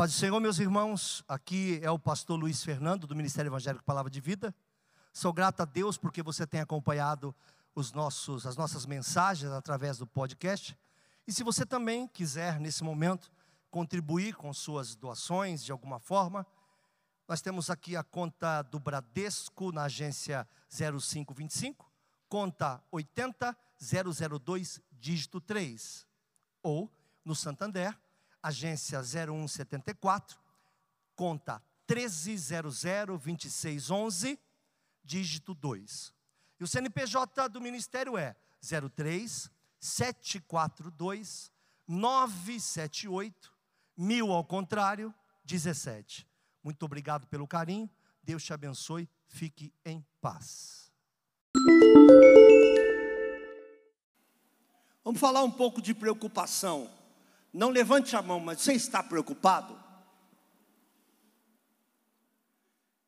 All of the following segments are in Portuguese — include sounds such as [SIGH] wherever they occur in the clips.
paz do Senhor, meus irmãos, aqui é o pastor Luiz Fernando, do Ministério Evangélico Palavra de Vida. Sou grato a Deus porque você tem acompanhado os nossos, as nossas mensagens através do podcast. E se você também quiser, nesse momento, contribuir com suas doações de alguma forma, nós temos aqui a conta do Bradesco na agência 0525, conta 80002, dígito 3. Ou no Santander, agência 0174, conta 13002611, dígito 2. E o CNPJ do Ministério é 03 742 978 mil ao contrário 17. Muito obrigado pelo carinho. Deus te abençoe. Fique em paz. Vamos falar um pouco de preocupação. Não levante a mão, mas você está preocupado?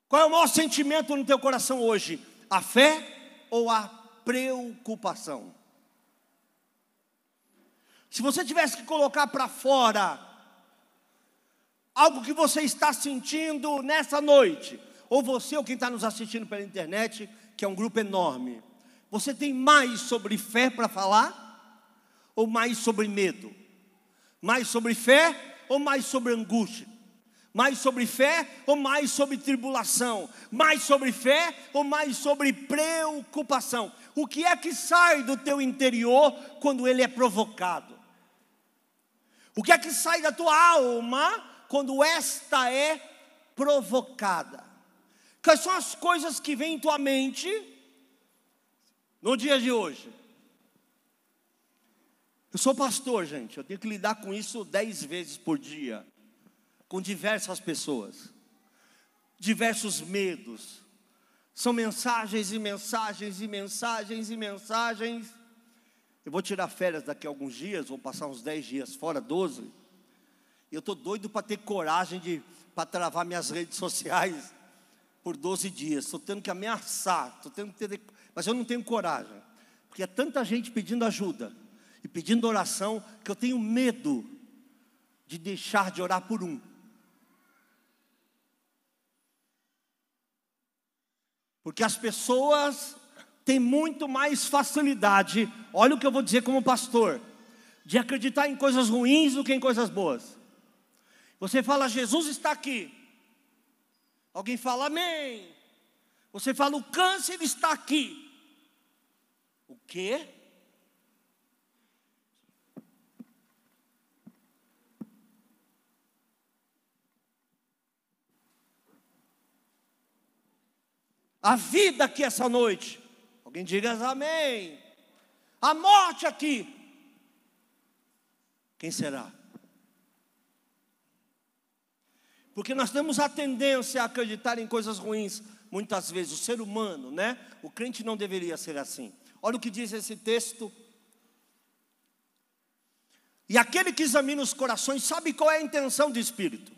Qual é o maior sentimento no teu coração hoje? A fé ou a preocupação? Se você tivesse que colocar para fora algo que você está sentindo nessa noite, ou você ou quem está nos assistindo pela internet, que é um grupo enorme, você tem mais sobre fé para falar? Ou mais sobre medo? Mais sobre fé ou mais sobre angústia? Mais sobre fé ou mais sobre tribulação? Mais sobre fé ou mais sobre preocupação? O que é que sai do teu interior quando ele é provocado? O que é que sai da tua alma quando esta é provocada? Quais são as coisas que vêm em tua mente no dia de hoje? Eu sou pastor, gente, eu tenho que lidar com isso dez vezes por dia, com diversas pessoas, diversos medos. São mensagens e mensagens e mensagens e mensagens. Eu vou tirar férias daqui a alguns dias, vou passar uns dez dias fora, doze. Eu estou doido para ter coragem de para travar minhas redes sociais por 12 dias. Estou tendo que ameaçar, estou tendo que ter, mas eu não tenho coragem, porque é tanta gente pedindo ajuda e pedindo oração, que eu tenho medo de deixar de orar por um. Porque as pessoas têm muito mais facilidade, olha o que eu vou dizer como pastor, de acreditar em coisas ruins do que em coisas boas. Você fala, Jesus está aqui. Alguém fala, Amém. Você fala, o câncer está aqui. O quê? A vida aqui essa noite. Alguém diga amém. A morte aqui. Quem será? Porque nós temos a tendência a acreditar em coisas ruins, muitas vezes, o ser humano, né? O crente não deveria ser assim. Olha o que diz esse texto. E aquele que examina os corações sabe qual é a intenção do Espírito.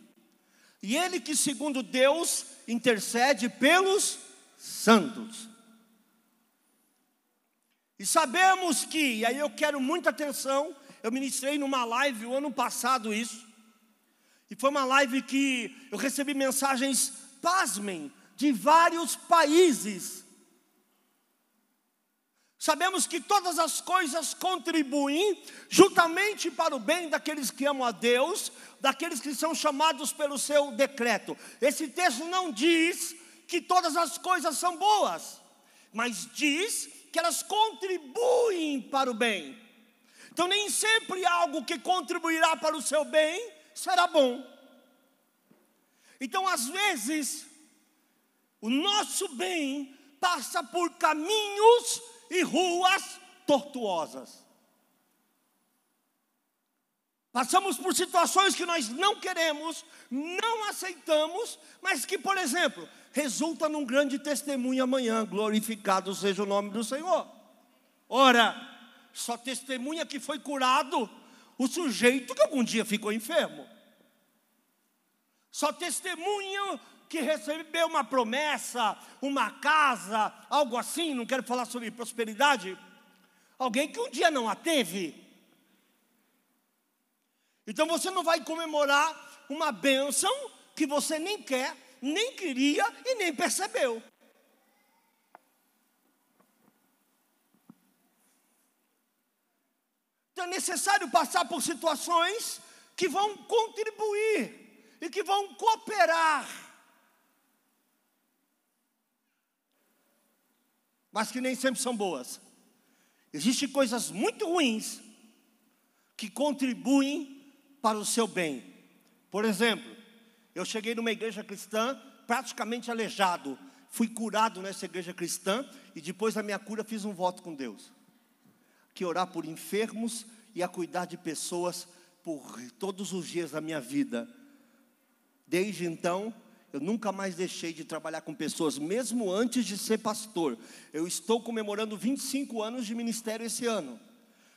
E ele que, segundo Deus, intercede pelos santos. E sabemos que, e aí eu quero muita atenção, eu ministrei numa live o ano passado isso, e foi uma live que eu recebi mensagens, pasmem, de vários países. Sabemos que todas as coisas contribuem juntamente para o bem daqueles que amam a Deus, daqueles que são chamados pelo seu decreto. Esse texto não diz que todas as coisas são boas, mas diz que elas contribuem para o bem. Então, nem sempre algo que contribuirá para o seu bem será bom. Então, às vezes, o nosso bem passa por caminhos e ruas tortuosas. Passamos por situações que nós não queremos, não aceitamos, mas que, por exemplo, resulta num grande testemunho amanhã. Glorificado seja o nome do Senhor. Ora, só testemunha que foi curado o sujeito que algum dia ficou enfermo. Só testemunha que recebeu uma promessa, uma casa, algo assim, não quero falar sobre prosperidade. Alguém que um dia não a teve. Então você não vai comemorar uma bênção que você nem quer, nem queria e nem percebeu. Então é necessário passar por situações que vão contribuir e que vão cooperar. Mas que nem sempre são boas. Existem coisas muito ruins que contribuem para o seu bem. Por exemplo, eu cheguei numa igreja cristã praticamente aleijado. Fui curado nessa igreja cristã e depois da minha cura fiz um voto com Deus que orar por enfermos e a cuidar de pessoas por todos os dias da minha vida. Desde então, eu nunca mais deixei de trabalhar com pessoas, mesmo antes de ser pastor. Eu estou comemorando 25 anos de ministério esse ano.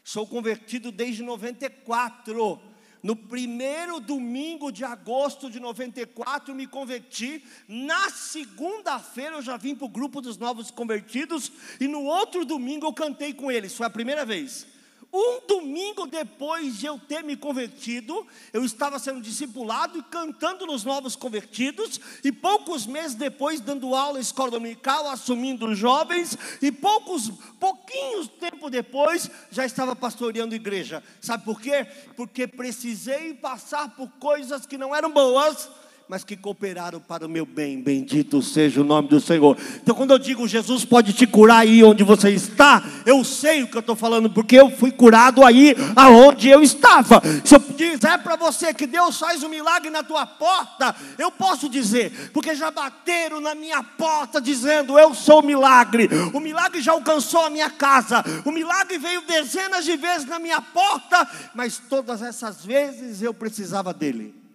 Sou convertido desde 94. No primeiro domingo de agosto de 94, me converti. Na segunda-feira, eu já vim para o grupo dos novos convertidos. E no outro domingo, eu cantei com eles. Foi a primeira vez. Um domingo depois de eu ter me convertido, eu estava sendo discipulado e cantando nos novos convertidos, e poucos meses depois dando aula em escola dominical, assumindo jovens, e poucos, pouquinhos tempo depois já estava pastoreando igreja. Sabe por quê? Porque precisei passar por coisas que não eram boas mas que cooperaram para o meu bem. Bendito seja o nome do Senhor. Então, quando eu digo Jesus pode te curar aí onde você está, eu sei o que eu estou falando, porque eu fui curado aí aonde eu estava. Se eu dizer para você que Deus faz um milagre na tua porta, eu posso dizer, porque já bateram na minha porta dizendo: Eu sou o milagre. O milagre já alcançou a minha casa. O milagre veio dezenas de vezes na minha porta, mas todas essas vezes eu precisava dele.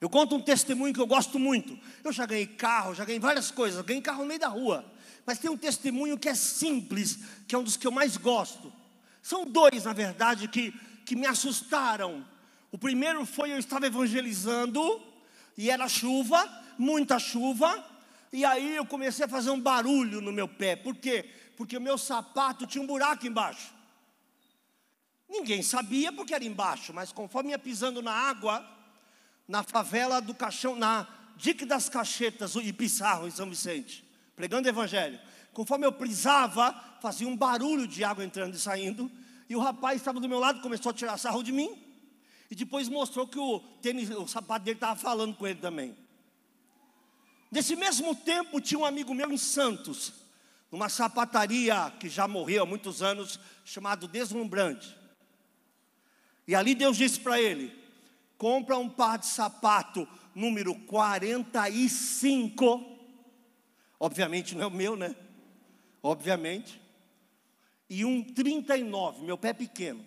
Eu conto um testemunho que eu gosto muito. Eu já ganhei carro, já ganhei várias coisas, ganhei carro no meio da rua. Mas tem um testemunho que é simples, que é um dos que eu mais gosto. São dois, na verdade, que, que me assustaram. O primeiro foi eu estava evangelizando e era chuva, muita chuva, e aí eu comecei a fazer um barulho no meu pé. Por quê? Porque o meu sapato tinha um buraco embaixo. Ninguém sabia porque era embaixo, mas conforme ia pisando na água, na favela do Caixão, na Dique das Cachetas e Pissarro, em São Vicente, pregando o evangelho. Conforme eu prisava, fazia um barulho de água entrando e saindo, e o rapaz estava do meu lado, começou a tirar sarro de mim, e depois mostrou que o tênis, o sapato dele estava falando com ele também. Nesse mesmo tempo, tinha um amigo meu em Santos, numa sapataria que já morreu há muitos anos, chamado Deslumbrante. E ali Deus disse para ele: compra um par de sapato número 45. Obviamente não é o meu, né? Obviamente. E um 39, meu pé pequeno.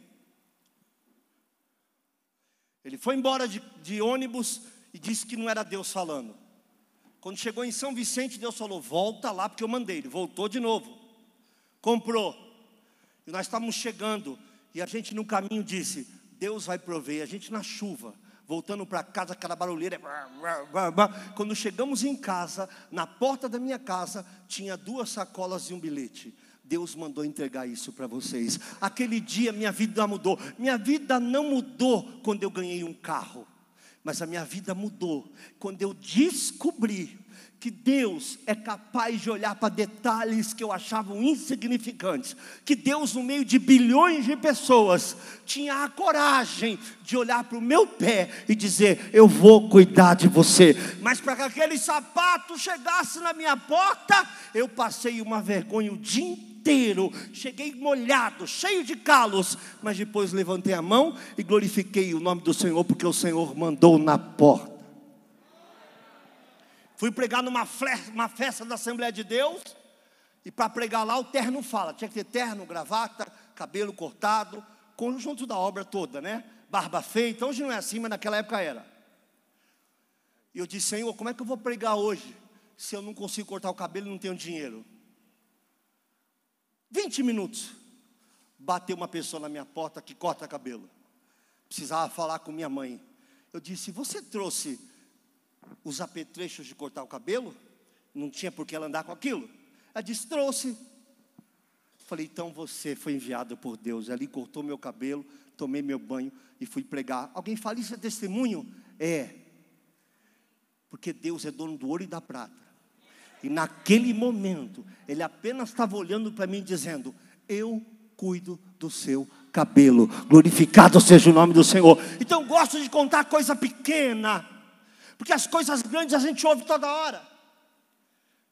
Ele foi embora de, de ônibus e disse que não era Deus falando. Quando chegou em São Vicente, Deus falou: volta lá, porque eu mandei. Ele voltou de novo. Comprou. E nós estávamos chegando. E a gente no caminho disse: Deus vai prover. A gente na chuva voltando para casa, aquela barulheira. Quando chegamos em casa, na porta da minha casa, tinha duas sacolas e um bilhete. Deus mandou entregar isso para vocês. Aquele dia minha vida mudou. Minha vida não mudou quando eu ganhei um carro, mas a minha vida mudou quando eu descobri que Deus é capaz de olhar para detalhes que eu achava insignificantes, que Deus, no meio de bilhões de pessoas, tinha a coragem de olhar para o meu pé e dizer: Eu vou cuidar de você. Mas para que aquele sapato chegasse na minha porta, eu passei uma vergonha o dia inteiro, cheguei molhado, cheio de calos, mas depois levantei a mão e glorifiquei o nome do Senhor, porque o Senhor mandou na porta. Fui pregar numa uma festa da Assembleia de Deus. E para pregar lá, o terno fala. Tinha que ter terno, gravata, cabelo cortado, conjunto da obra toda, né? Barba feita. Hoje não é assim, mas naquela época era. E eu disse, Senhor, como é que eu vou pregar hoje se eu não consigo cortar o cabelo e não tenho dinheiro? 20 minutos. Bateu uma pessoa na minha porta que corta cabelo. Precisava falar com minha mãe. Eu disse: Você trouxe os apetrechos de cortar o cabelo, não tinha por que ela andar com aquilo. Ela disse: trouxe. Falei, então você foi enviado por Deus. Ali cortou meu cabelo, tomei meu banho e fui pregar. Alguém fala, isso é testemunho? É. Porque Deus é dono do ouro e da prata. E naquele momento, Ele apenas estava olhando para mim dizendo: Eu cuido do seu cabelo. Glorificado seja o nome do Senhor. Então, gosto de contar coisa pequena, porque as coisas grandes a gente ouve toda hora.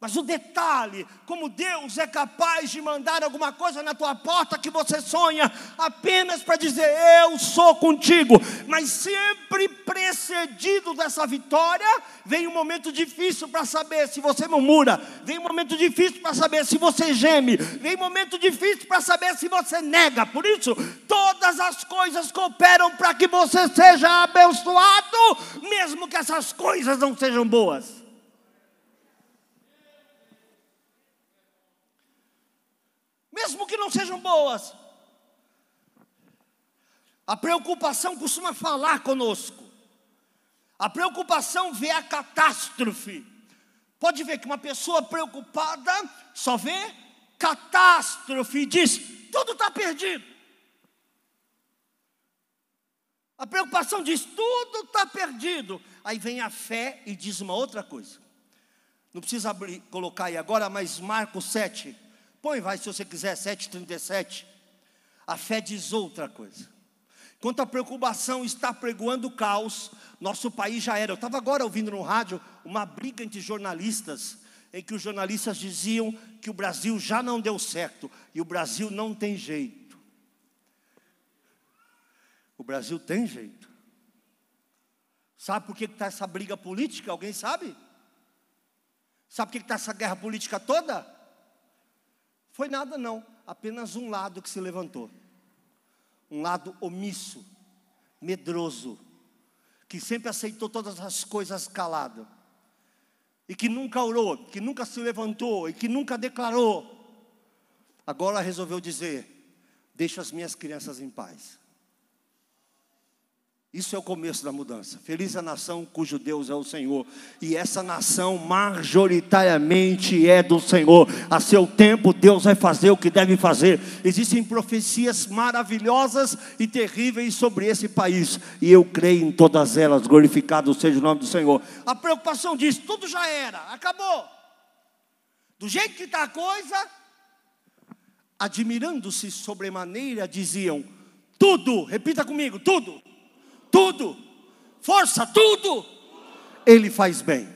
Mas o detalhe, como Deus é capaz de mandar alguma coisa na tua porta que você sonha, apenas para dizer eu sou contigo, mas sempre precedido dessa vitória, vem um momento difícil para saber se você murmura, vem um momento difícil para saber se você geme, vem um momento difícil para saber se você nega. Por isso, todas as coisas cooperam para que você seja abençoado, mesmo que essas coisas não sejam boas. Mesmo que não sejam boas. A preocupação costuma falar conosco. A preocupação vê a catástrofe. Pode ver que uma pessoa preocupada só vê catástrofe e diz: tudo está perdido. A preocupação diz: tudo está perdido. Aí vem a fé e diz uma outra coisa. Não precisa abrir, colocar aí agora, mas Marcos 7, Põe, vai, se você quiser, 7,37. A fé diz outra coisa. Enquanto a preocupação está pregoando o caos, nosso país já era. Eu estava agora ouvindo no rádio uma briga entre jornalistas, em que os jornalistas diziam que o Brasil já não deu certo e o Brasil não tem jeito. O Brasil tem jeito. Sabe por que está essa briga política? Alguém sabe? Sabe por que está essa guerra política toda? Foi nada, não, apenas um lado que se levantou. Um lado omisso, medroso, que sempre aceitou todas as coisas calado, e que nunca orou, que nunca se levantou e que nunca declarou. Agora resolveu dizer: Deixa as minhas crianças em paz. Isso é o começo da mudança. Feliz a nação cujo Deus é o Senhor. E essa nação majoritariamente é do Senhor. A seu tempo, Deus vai fazer o que deve fazer. Existem profecias maravilhosas e terríveis sobre esse país. E eu creio em todas elas. Glorificado seja o nome do Senhor. A preocupação diz: tudo já era, acabou. Do jeito que está a coisa, admirando-se sobremaneira, diziam: tudo, repita comigo, tudo tudo, força, tudo, Ele faz bem.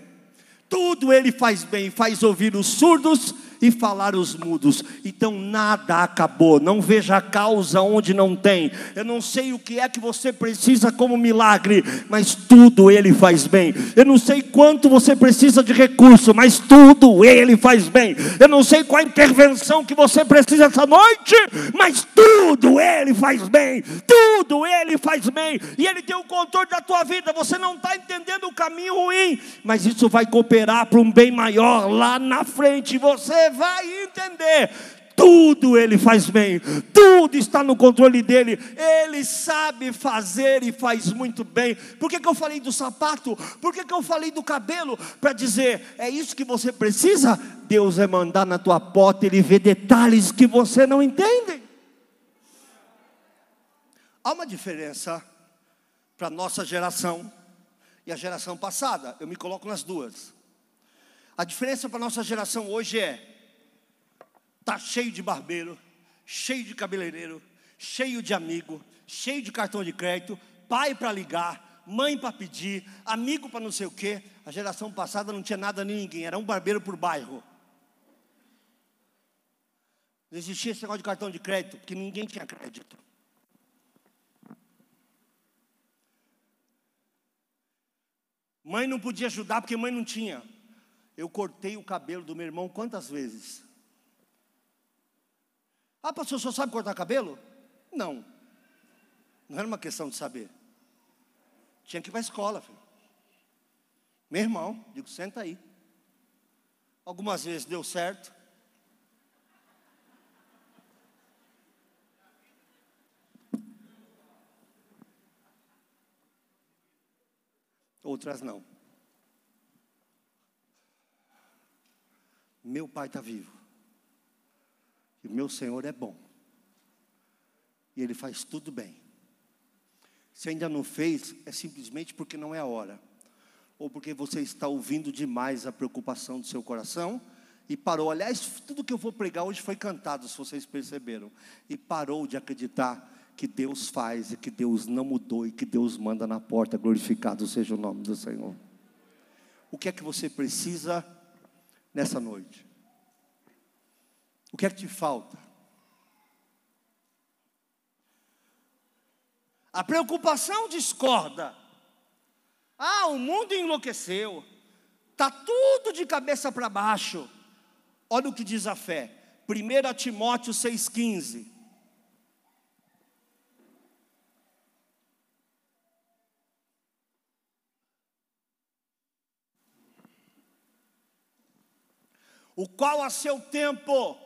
Tudo Ele faz bem, faz ouvir os surdos e falar os mudos. Então nada acabou. Não veja a causa onde não tem. Eu não sei o que é que você precisa como milagre, mas tudo ele faz bem. Eu não sei quanto você precisa de recurso, mas tudo ele faz bem. Eu não sei qual a intervenção que você precisa essa noite, mas tudo ele faz bem. Tudo ele faz bem. E ele tem o controle da tua vida. Você não está entendendo o caminho ruim, mas isso vai cooperar para um bem maior lá na frente. Você vai entender. Tudo ele faz bem, tudo está no controle dele, ele sabe fazer e faz muito bem. Por que, que eu falei do sapato? Por que, que eu falei do cabelo? Para dizer, é isso que você precisa? Deus vai mandar na tua porta, ele vê detalhes que você não entende. Há uma diferença para a nossa geração e a geração passada, eu me coloco nas duas. A diferença para a nossa geração hoje é Está cheio de barbeiro, cheio de cabeleireiro, cheio de amigo, cheio de cartão de crédito, pai para ligar, mãe para pedir, amigo para não sei o quê. A geração passada não tinha nada nem ninguém, era um barbeiro por bairro. Não existia esse negócio de cartão de crédito, porque ninguém tinha crédito. Mãe não podia ajudar porque mãe não tinha. Eu cortei o cabelo do meu irmão quantas vezes? Ah, pastor, senhor sabe cortar cabelo? Não. Não era uma questão de saber. Tinha que ir para a escola, filho. Meu irmão, digo, senta aí. Algumas vezes deu certo. Outras não. Meu pai está vivo. Meu Senhor é bom. E Ele faz tudo bem. Se ainda não fez, é simplesmente porque não é a hora, ou porque você está ouvindo demais a preocupação do seu coração e parou. Aliás, tudo que eu vou pregar hoje foi cantado, se vocês perceberam, e parou de acreditar que Deus faz e que Deus não mudou e que Deus manda na porta. Glorificado seja o nome do Senhor. O que é que você precisa nessa noite? O que é que te falta? A preocupação discorda. Ah, o mundo enlouqueceu. Tá tudo de cabeça para baixo. Olha o que diz a fé. 1 Timóteo 6,15. O qual a seu tempo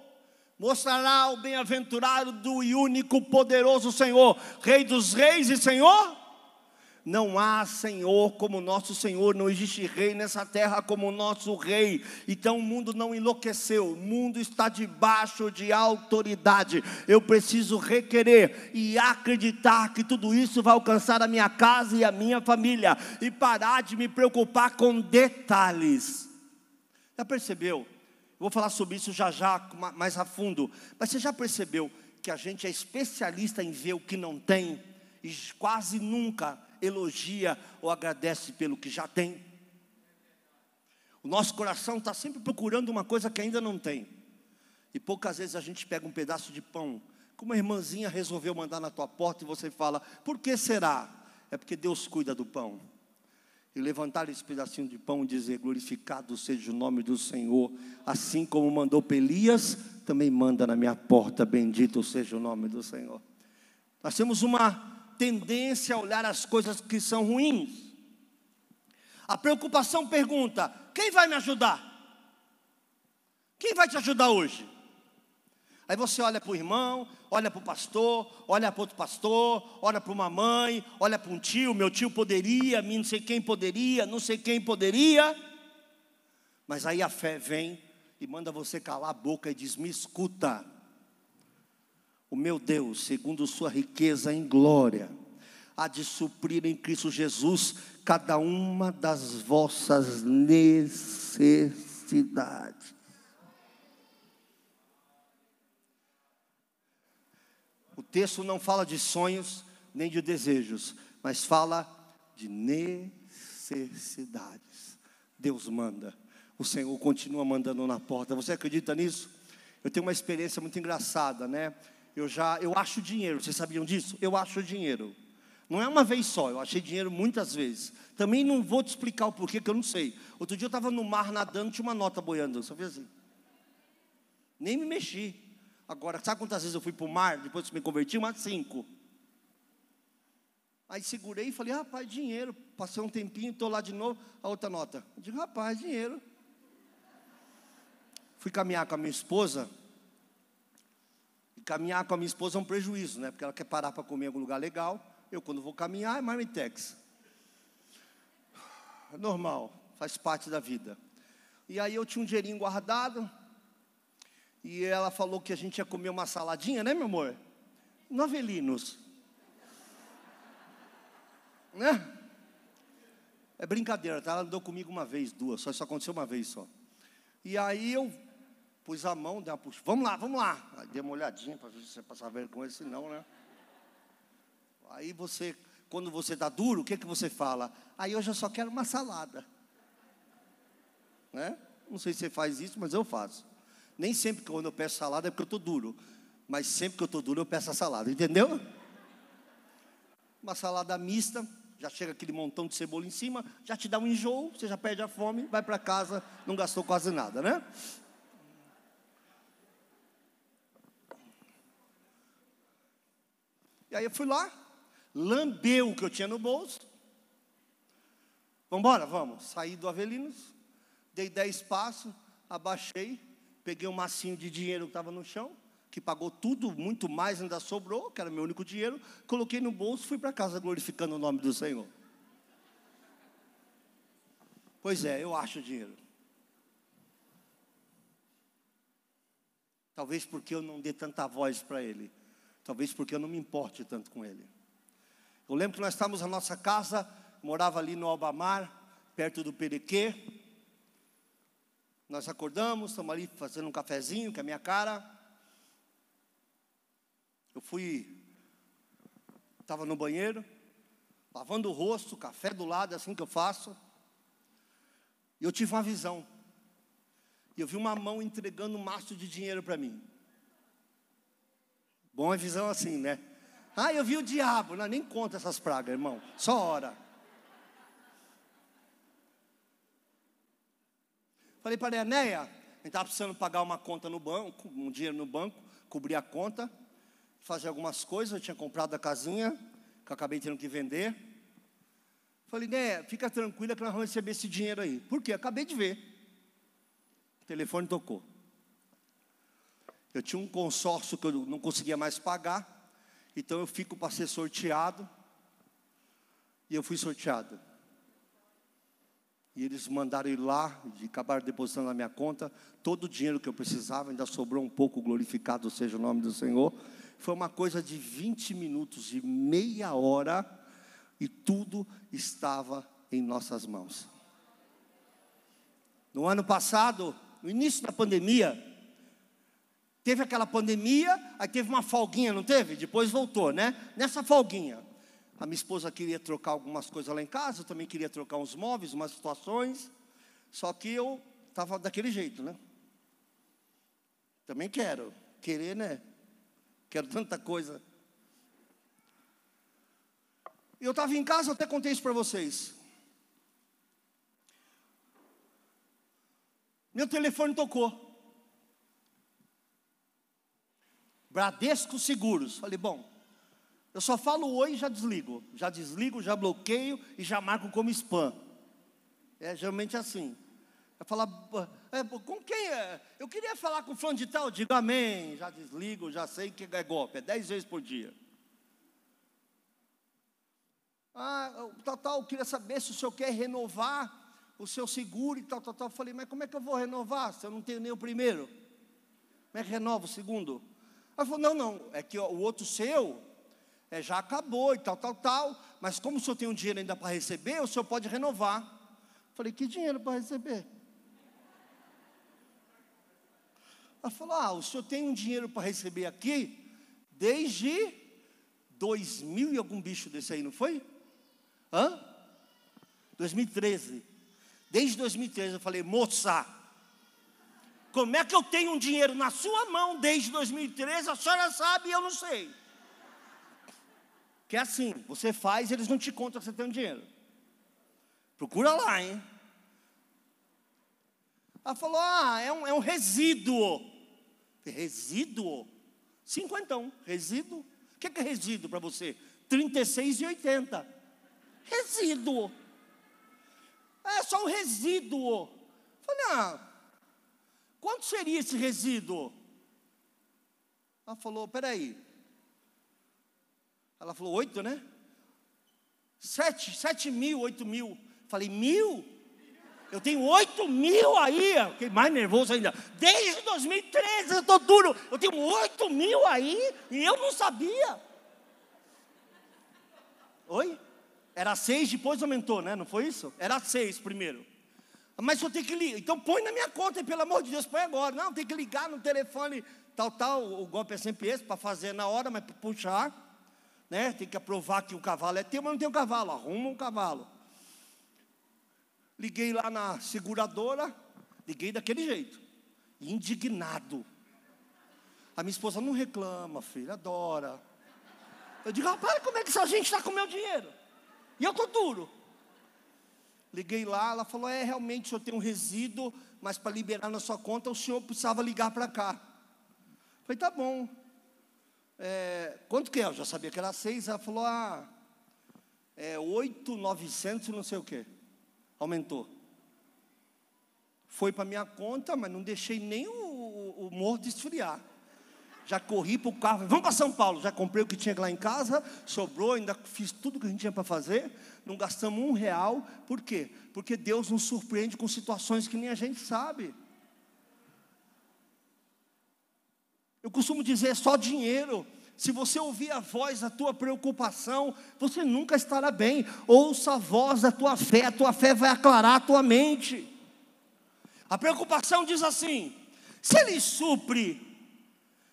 mostrará o bem-aventurado e único poderoso Senhor, Rei dos reis e Senhor? Não há Senhor como nosso Senhor, não existe rei nessa terra como nosso rei. Então o mundo não enlouqueceu, o mundo está debaixo de autoridade. Eu preciso requerer e acreditar que tudo isso vai alcançar a minha casa e a minha família e parar de me preocupar com detalhes. Já percebeu? Vou falar sobre isso já já, mais a fundo. Mas você já percebeu que a gente é especialista em ver o que não tem e quase nunca elogia ou agradece pelo que já tem? O nosso coração está sempre procurando uma coisa que ainda não tem. E poucas vezes a gente pega um pedaço de pão, que uma irmãzinha resolveu mandar na tua porta e você fala: por que será? É porque Deus cuida do pão e levantar esse pedacinho de pão e dizer: Glorificado seja o nome do Senhor, assim como mandou Pelias, também manda na minha porta, bendito seja o nome do Senhor. Nós temos uma tendência a olhar as coisas que são ruins. A preocupação pergunta: quem vai me ajudar? Quem vai te ajudar hoje? Aí você olha para o irmão, olha para o pastor, olha para outro pastor, olha para uma mãe, olha para um tio, meu tio poderia, não sei quem poderia, não sei quem poderia. Mas aí a fé vem e manda você calar a boca e diz: Me escuta. O meu Deus, segundo sua riqueza em glória, há de suprir em Cristo Jesus cada uma das vossas necessidades. O texto não fala de sonhos nem de desejos, mas fala de necessidades. Deus manda, o Senhor continua mandando na porta. Você acredita nisso? Eu tenho uma experiência muito engraçada, né? Eu já, eu acho dinheiro. Vocês sabiam disso? Eu acho dinheiro. Não é uma vez só, eu achei dinheiro muitas vezes. Também não vou te explicar o porquê, que eu não sei. Outro dia eu estava no mar nadando, tinha uma nota boiando, só fez assim. Nem me mexi. Agora, sabe quantas vezes eu fui para o mar depois que me converti? Umas cinco. Aí segurei e falei, rapaz, dinheiro. Passei um tempinho, estou lá de novo, a outra nota. Eu digo, rapaz, dinheiro. Fui caminhar com a minha esposa. E caminhar com a minha esposa é um prejuízo, né? Porque ela quer parar para comer em algum lugar legal. Eu, quando vou caminhar, é marmitex. Normal, faz parte da vida. E aí eu tinha um dinheirinho guardado. E ela falou que a gente ia comer uma saladinha, né, meu amor? Novelinos. Né? É brincadeira, tá? Ela andou comigo uma vez, duas, só isso aconteceu uma vez só. E aí eu pus a mão, dei uma puxa, vamos lá, vamos lá. Aí dei uma olhadinha para ver se você passar vergonha, se não, né? Aí você, quando você está duro, o que, que você fala? Aí eu só quero uma salada. Né? Não sei se você faz isso, mas eu faço. Nem sempre quando eu peço salada é porque eu estou duro. Mas sempre que eu estou duro eu peço a salada, entendeu? Uma salada mista, já chega aquele montão de cebola em cima, já te dá um enjoo, você já perde a fome, vai para casa, não gastou quase nada, né? E aí eu fui lá, lambeu o que eu tinha no bolso. Vamos embora, vamos. Saí do Avelinos, dei dez passos, abaixei, peguei um massinho de dinheiro que estava no chão, que pagou tudo, muito mais ainda sobrou, que era meu único dinheiro, coloquei no bolso e fui para casa glorificando o nome do Senhor. Pois é, eu acho dinheiro. Talvez porque eu não dê tanta voz para ele. Talvez porque eu não me importe tanto com ele. Eu lembro que nós estávamos na nossa casa, morava ali no Albamar, perto do Perequê. Nós acordamos, estamos ali fazendo um cafezinho, com a minha cara. Eu fui, estava no banheiro, lavando o rosto, café do lado, é assim que eu faço. E eu tive uma visão. E eu vi uma mão entregando um maço de dinheiro para mim. Bom é visão assim, né? Ah, eu vi o diabo. Não, nem conta essas pragas, irmão. Só hora. Falei para a Enéia, a gente estava precisando pagar uma conta no banco, um dinheiro no banco, cobrir a conta, fazer algumas coisas. Eu tinha comprado a casinha, que eu acabei tendo que vender. Falei, né, fica tranquila que nós vamos receber esse dinheiro aí. Por quê? Acabei de ver. O telefone tocou. Eu tinha um consórcio que eu não conseguia mais pagar. Então eu fico para ser sorteado. E eu fui sorteado. E eles mandaram ir lá, e acabaram depositando na minha conta todo o dinheiro que eu precisava, ainda sobrou um pouco, glorificado seja o nome do Senhor. Foi uma coisa de 20 minutos, de meia hora, e tudo estava em nossas mãos. No ano passado, no início da pandemia, teve aquela pandemia, aí teve uma folguinha, não teve? Depois voltou, né? Nessa folguinha, a minha esposa queria trocar algumas coisas lá em casa, eu também queria trocar uns móveis, umas situações, só que eu estava daquele jeito, né? Também quero, querer, né? Quero tanta coisa. Eu estava em casa, eu até contei isso para vocês. Meu telefone tocou. Bradesco Seguros. Falei, bom, eu só falo oi e já desligo. Já desligo, já bloqueio e já marco como spam. É geralmente assim. Eu falar, é, com quem é? Eu queria falar com o fã de tal, digo amém, já desligo, já sei que é golpe, é dez vezes por dia. Ah, tal, tal, eu queria saber se o senhor quer renovar o seu seguro e tal, tal, tal. Eu falei, mas como é que eu vou renovar se eu não tenho nem o primeiro? Como é que renova o segundo? Ela falou, não, não, é que o outro seu é, já acabou e tal, tal, tal, mas como o senhor tem um dinheiro ainda para receber, o senhor pode renovar. Falei, que dinheiro para receber? Ela falou, ah, o senhor tem um dinheiro para receber aqui desde 2000 e algum bicho desse aí, não foi? Hã? 2013. Desde 2013 eu falei, moça, como é que eu tenho um dinheiro na sua mão desde 2013? A senhora sabe e eu não sei. Que é assim, você faz, eles não te contam que você tem um dinheiro. Procura lá, hein? Ela falou: ah, é um, é um resíduo. Resíduo? Cinquentão, resíduo. O que é, que é resíduo para você? 36,80. Resíduo. É só um resíduo. Falei, ah, quanto seria esse resíduo? Ela falou, peraí. Ela falou, oito, né? Sete, sete mil, oito mil. Falei, mil? Eu tenho oito mil aí, fiquei mais nervoso ainda. Desde 2013 eu estou duro. Eu tenho oito mil aí e eu não sabia. Oi? Era seis, depois aumentou, né? Não foi isso? Era seis primeiro. Mas eu tenho que ligar. Então põe na minha conta, pelo amor de Deus, põe agora. Não, tem que ligar no telefone, tal, tal. O golpe é sempre esse, para fazer na hora, mas para puxar. Né? Tem que aprovar que o cavalo é teu, mas não tem o cavalo. Arruma um cavalo. Liguei lá na seguradora, liguei daquele jeito, indignado. A minha esposa não reclama, filha, adora. Eu digo, rapaz, como é que essa gente está com meu dinheiro? E eu estou duro. Liguei lá, ela falou: é, realmente o senhor tem um resíduo, mas para liberar na sua conta o senhor precisava ligar para cá. Falei: tá bom. É, quanto que é? Eu já sabia que era seis. Ela falou: ah, é oito, novecentos não sei o quê. Aumentou. Foi para minha conta, mas não deixei nem o, o, o morto esfriar já corri para o carro, vamos para São Paulo, já comprei o que tinha lá em casa, sobrou, ainda fiz tudo que a gente tinha para fazer, não gastamos um real, por quê? Porque Deus nos surpreende com situações que nem a gente sabe. Eu costumo dizer, só dinheiro Se você ouvir a voz da tua preocupação, você nunca estará bem. Ouça a voz da tua fé, a tua fé vai aclarar a tua mente. A preocupação diz assim: se Ele supre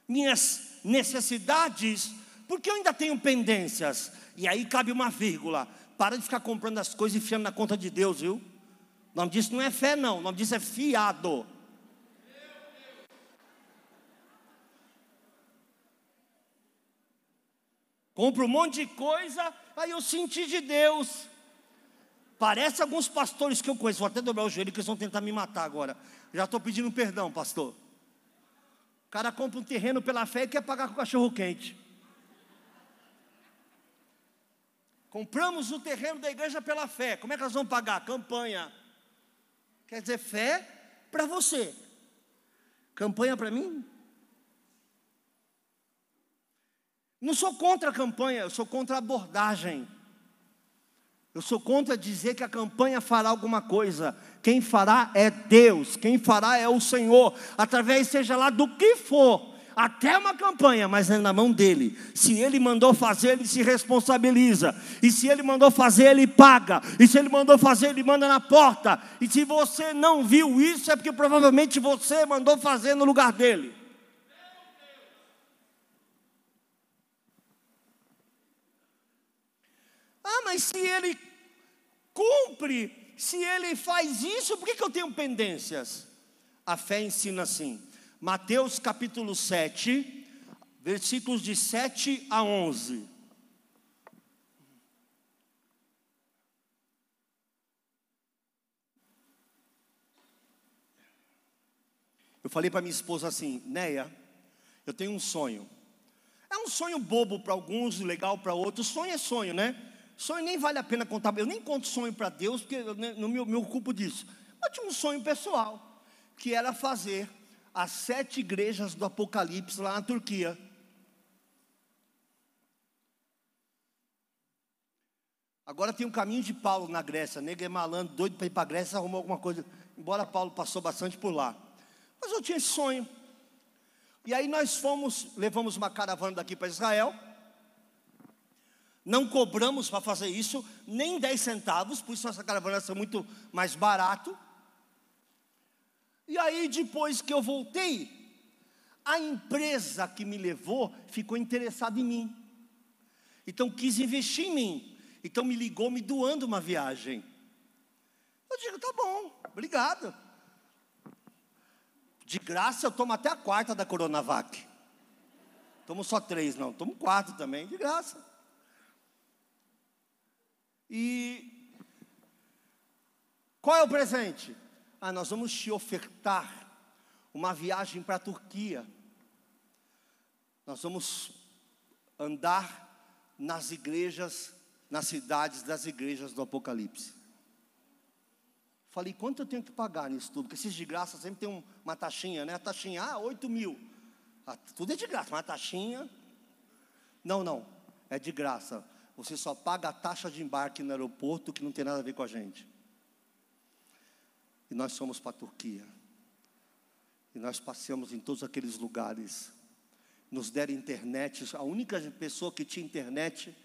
minhas necessidades, porque eu ainda tenho pendências. E aí cabe uma vírgula. Para de ficar comprando as coisas e enfiando na conta de Deus, viu? O nome disso não é fé, não. O nome disso é fiado. Compro um monte de coisa, aí eu senti de Deus. Parece alguns pastores que eu conheço, vou até dobrar o joelho que eles vão tentar me matar agora. Já estou pedindo perdão, pastor. O cara compra um terreno pela fé e quer pagar com cachorro quente. Compramos o terreno da igreja pela fé. Como é que nós vamos pagar? Campanha. Quer dizer, fé para você. Campanha para mim? Não sou contra a campanha, eu sou contra a abordagem. Eu sou contra dizer que a campanha fará alguma coisa. Quem fará é Deus, quem fará é o Senhor, através seja lá do que for, até uma campanha, mas é na mão dele. Se ele mandou fazer, ele se responsabiliza. E se ele mandou fazer, ele paga. E se ele mandou fazer, ele manda na porta. E se você não viu isso, é porque provavelmente você mandou fazer no lugar dele. Mas se ele cumpre, se ele faz isso, por que, que eu tenho pendências? A fé ensina assim. Mateus capítulo 7, versículos de 7 a 11. Eu falei para minha esposa assim, Neia, eu tenho um sonho. É um sonho bobo para alguns, legal para outros. Sonho é sonho, né? Sonho nem vale a pena contar. Eu nem conto sonho para Deus, porque eu não me, me ocupo disso. Mas tinha um sonho pessoal, que era fazer as sete igrejas do Apocalipse lá na Turquia. Agora tem um caminho de Paulo na Grécia. Nego é malandro, doido para ir para a Grécia, arrumou alguma coisa. Embora Paulo passou bastante por lá. Mas eu tinha esse sonho. E aí nós fomos, levamos uma caravana daqui para Israel. Não cobramos para fazer isso nem 10 centavos, por isso nossa caravana é muito mais barato. E aí, depois que eu voltei, a empresa que me levou ficou interessada em mim. Então quis investir em mim. Então me ligou me doando uma viagem. Eu digo, tá bom, obrigado. De graça eu tomo até a quarta da Coronavac. Tomo só três, não, tomo quatro também, de graça. E qual é o presente? Ah, nós vamos te ofertar uma viagem para a Turquia. Nós vamos andar nas igrejas, nas cidades das igrejas do Apocalipse. Falei, quanto eu tenho que pagar nisso tudo? Porque esses de graça sempre tem uma taxinha, né? A taxinha, ah, 8 mil. Ah, tudo é de graça, mas a taxinha. Não, não, é de graça você só paga a taxa de embarque no aeroporto que não tem nada a ver com a gente. E nós fomos para a Turquia. E nós passeamos em todos aqueles lugares. Nos deram internet. A única pessoa que tinha internet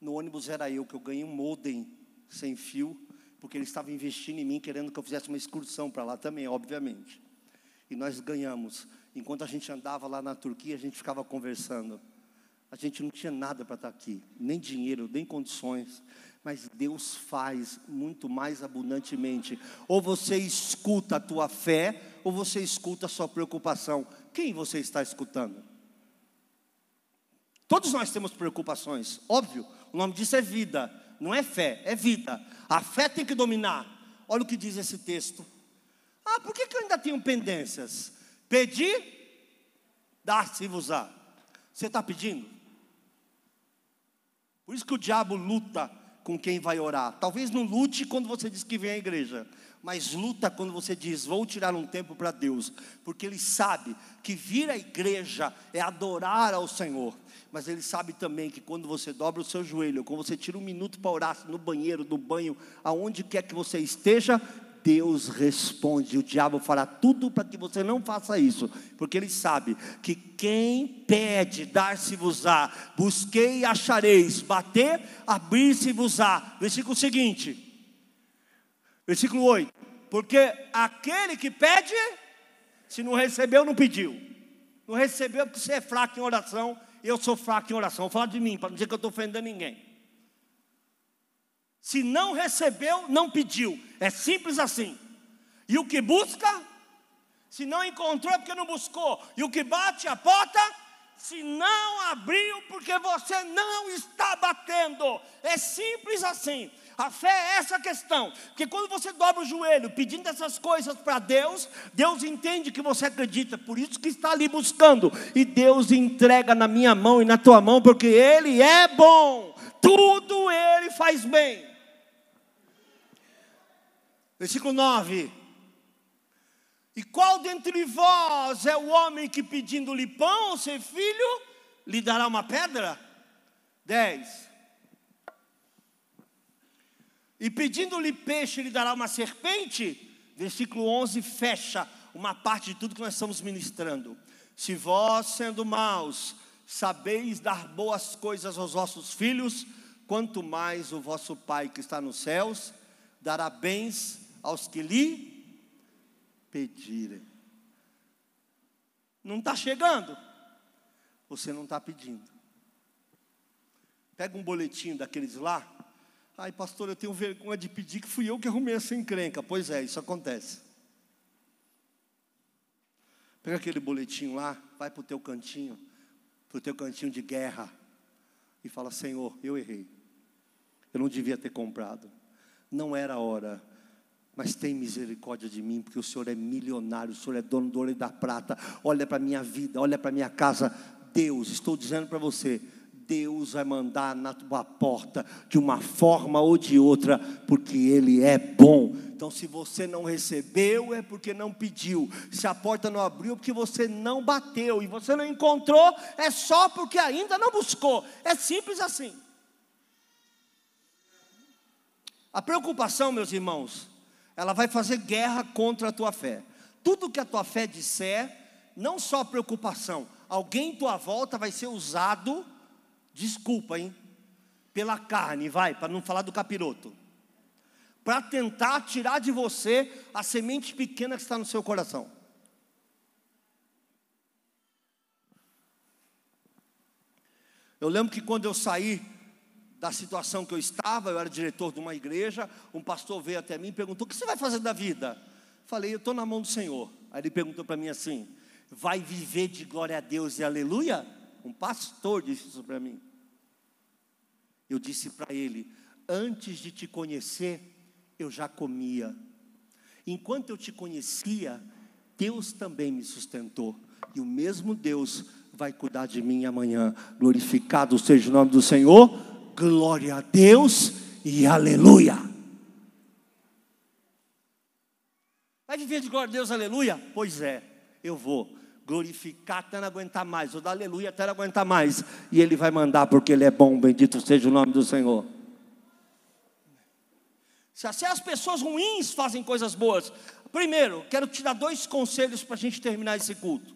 no ônibus era eu, que eu ganhei um modem sem fio, porque ele estava investindo em mim, querendo que eu fizesse uma excursão para lá também, obviamente. E nós ganhamos. Enquanto a gente andava lá na Turquia, a gente ficava conversando. A gente não tinha nada para estar aqui, nem dinheiro, nem condições, mas Deus faz muito mais abundantemente. Ou você escuta a tua fé, ou você escuta a sua preocupação. Quem você está escutando? Todos nós temos preocupações, óbvio. O nome disso é vida, não é fé, é vida. A fé tem que dominar. Olha o que diz esse texto. Ah, por que, que eu ainda tenho pendências? Pedir, dá-se-vos-á. Você está pedindo? Por isso que o diabo luta com quem vai orar. Talvez não lute quando você diz que vem à igreja, mas luta quando você diz: Vou tirar um tempo para Deus, porque ele sabe que vir à igreja é adorar ao Senhor. Mas ele sabe também que quando você dobra o seu joelho, quando você tira um minuto para orar no banheiro, no banho, aonde quer que você esteja, Deus responde. O diabo fará tudo para que você não faça isso, porque ele sabe que quem pede, dar-se-vos-á, busquei e achareis, bater, abrir-se-vos-á. Versículo seguinte, versículo 8: Porque aquele que pede, se não recebeu, não pediu, não recebeu porque você é fraco em oração, eu sou fraco em oração. Vou falar de mim, para não dizer que eu estou ofendendo ninguém. Se não recebeu, não pediu. É simples assim. E o que busca, se não encontrou, é porque não buscou. E o que bate a porta, se não abriu, porque você não está batendo. É simples assim. A fé é essa questão, porque quando você dobra o joelho pedindo essas coisas para Deus, Deus entende que você acredita, por isso que está ali buscando, e Deus entrega na minha mão e na tua mão, porque Ele é bom, tudo Ele faz bem. Versículo 9. E qual dentre vós é o homem que pedindo-lhe pão ser filho, lhe dará uma pedra? 10. E pedindo-lhe peixe, lhe dará uma serpente? Versículo 11 fecha uma parte de tudo que nós estamos ministrando. Se vós, sendo maus, sabeis dar boas coisas aos vossos filhos, quanto mais o vosso Pai que está nos céus dará bens aos que lhe pedirem. Não está chegando, você não está pedindo. Pega um boletim daqueles lá. Ai, pastor, eu tenho vergonha de pedir que fui eu que arrumei essa encrenca. Pois é, isso acontece. Pega aquele boletim lá, vai para o teu cantinho, para o teu cantinho de guerra, e fala: Senhor, eu errei. Eu não devia ter comprado. Não era a hora mas tem misericórdia de mim, porque o Senhor é milionário, o Senhor é dono do ouro e da prata. Olha para a minha vida, olha para a minha casa. Deus, estou dizendo para você, Deus vai mandar na tua porta de uma forma ou de outra, porque Ele é bom. Então, se você não recebeu, é porque não pediu. Se a porta não abriu, é porque você não bateu. E você não encontrou, é só porque ainda não buscou. É simples assim. A preocupação, meus irmãos, ela vai fazer guerra contra a tua fé. Tudo que a tua fé disser, não só preocupação, alguém em tua volta vai ser usado, desculpa, hein, pela carne, vai, para não falar do capiroto, para tentar tirar de você a semente pequena que está no seu coração. Eu lembro que quando eu saí da situação que eu estava, eu era diretor de uma igreja, um pastor veio até mim e perguntou: O que você vai fazer da vida? Falei: Eu estou na mão do Senhor. Aí ele perguntou para mim assim: Vai viver de glória a Deus e aleluia? Um pastor disse isso para mim. Eu disse para ele: Antes de te conhecer, eu já comia. Enquanto eu te conhecia, Deus também me sustentou. E o mesmo Deus vai cuidar de mim amanhã. Glorificado seja o nome do Senhor glória a Deus e aleluia. Vai viver de glória a Deus, aleluia? Pois é, eu vou glorificar até não aguentar mais, vou dar aleluia até não aguentar mais, e Ele vai mandar porque Ele é bom, bendito seja o nome do Senhor. Se as pessoas ruins fazem coisas boas, primeiro, quero te dar dois conselhos para a gente terminar esse culto.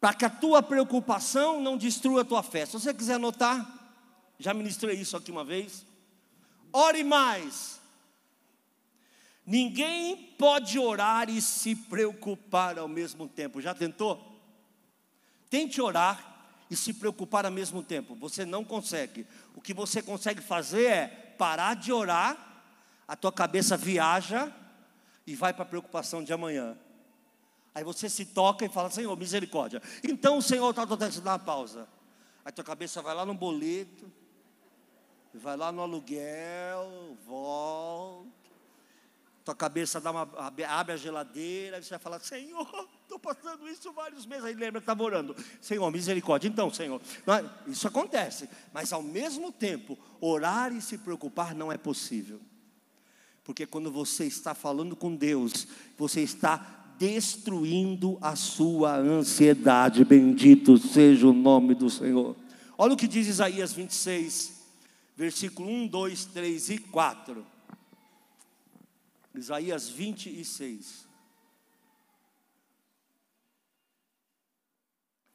Para que a tua preocupação não destrua a tua fé. Se você quiser anotar, já ministrei isso aqui uma vez. Ore mais. Ninguém pode orar e se preocupar ao mesmo tempo. Já tentou? Tente orar e se preocupar ao mesmo tempo. Você não consegue. O que você consegue fazer é parar de orar, a tua cabeça viaja e vai para a preocupação de amanhã. Aí você se toca e fala, Senhor, misericórdia. Então o Senhor está dando uma pausa. Aí tua cabeça vai lá no boleto, vai lá no aluguel, volta. Tua cabeça dá uma, abre a geladeira, aí você vai falar, Senhor, [LAUGHS] estou passando isso vários meses. Aí lembra que estava orando. Senhor, misericórdia. Então, Senhor, é, isso acontece. Mas ao mesmo tempo, orar e se preocupar não é possível. Porque quando você está falando com Deus, você está destruindo a sua ansiedade. Bendito seja o nome do Senhor. Olha o que diz Isaías 26, versículo 1, 2, 3 e 4. Isaías 26.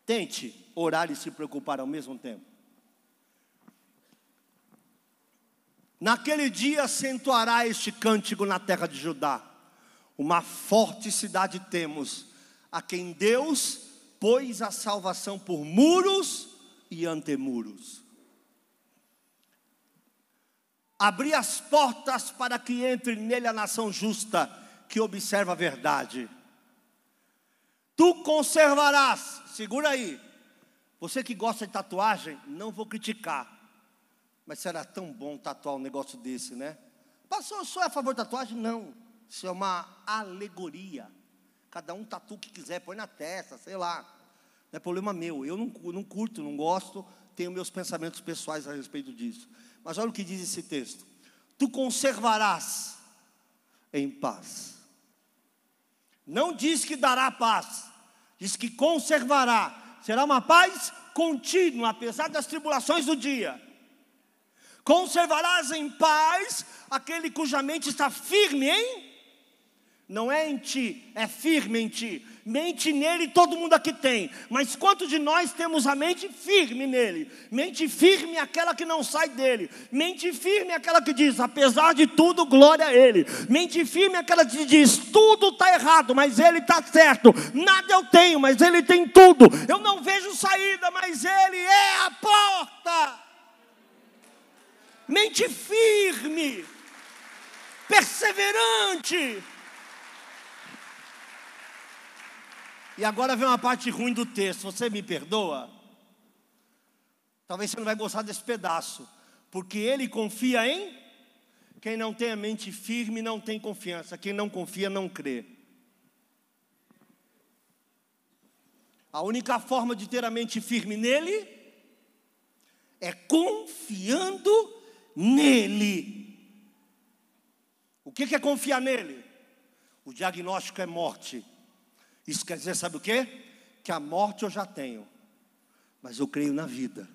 Tente orar e se preocupar ao mesmo tempo. Naquele dia acentuará este cântico na terra de Judá. Uma forte cidade temos, a quem Deus pôs a salvação por muros e antemuros. Abri as portas para que entre nele a nação justa, que observa a verdade. Tu conservarás, segura aí. Você que gosta de tatuagem, não vou criticar. Mas será tão bom tatuar um negócio desse, né? Pastor, só é a favor da tatuagem? Não. Isso é uma alegoria. Cada um tatua o que quiser, põe na testa, sei lá. Não é problema meu. Eu não, não curto, não gosto, tenho meus pensamentos pessoais a respeito disso. Mas olha o que diz esse texto: Tu conservarás em paz. Não diz que dará paz, diz que conservará. Será uma paz contínua, apesar das tribulações do dia. Conservarás em paz aquele cuja mente está firme em não é em ti, é firme em ti. Mente nele todo mundo aqui tem. Mas quantos de nós temos a mente firme nele? Mente firme é aquela que não sai dele. Mente firme é aquela que diz, apesar de tudo, glória a ele. Mente firme é aquela que diz, tudo está errado, mas ele está certo. Nada eu tenho, mas ele tem tudo. Eu não vejo saída, mas ele é a porta mente firme, perseverante. E agora vem uma parte ruim do texto, você me perdoa? Talvez você não vai gostar desse pedaço, porque ele confia em quem não tem a mente firme não tem confiança, quem não confia não crê. A única forma de ter a mente firme nele é confiando nele. O que é confiar nele? O diagnóstico é morte. Isso quer dizer, sabe o que? Que a morte eu já tenho, mas eu creio na vida,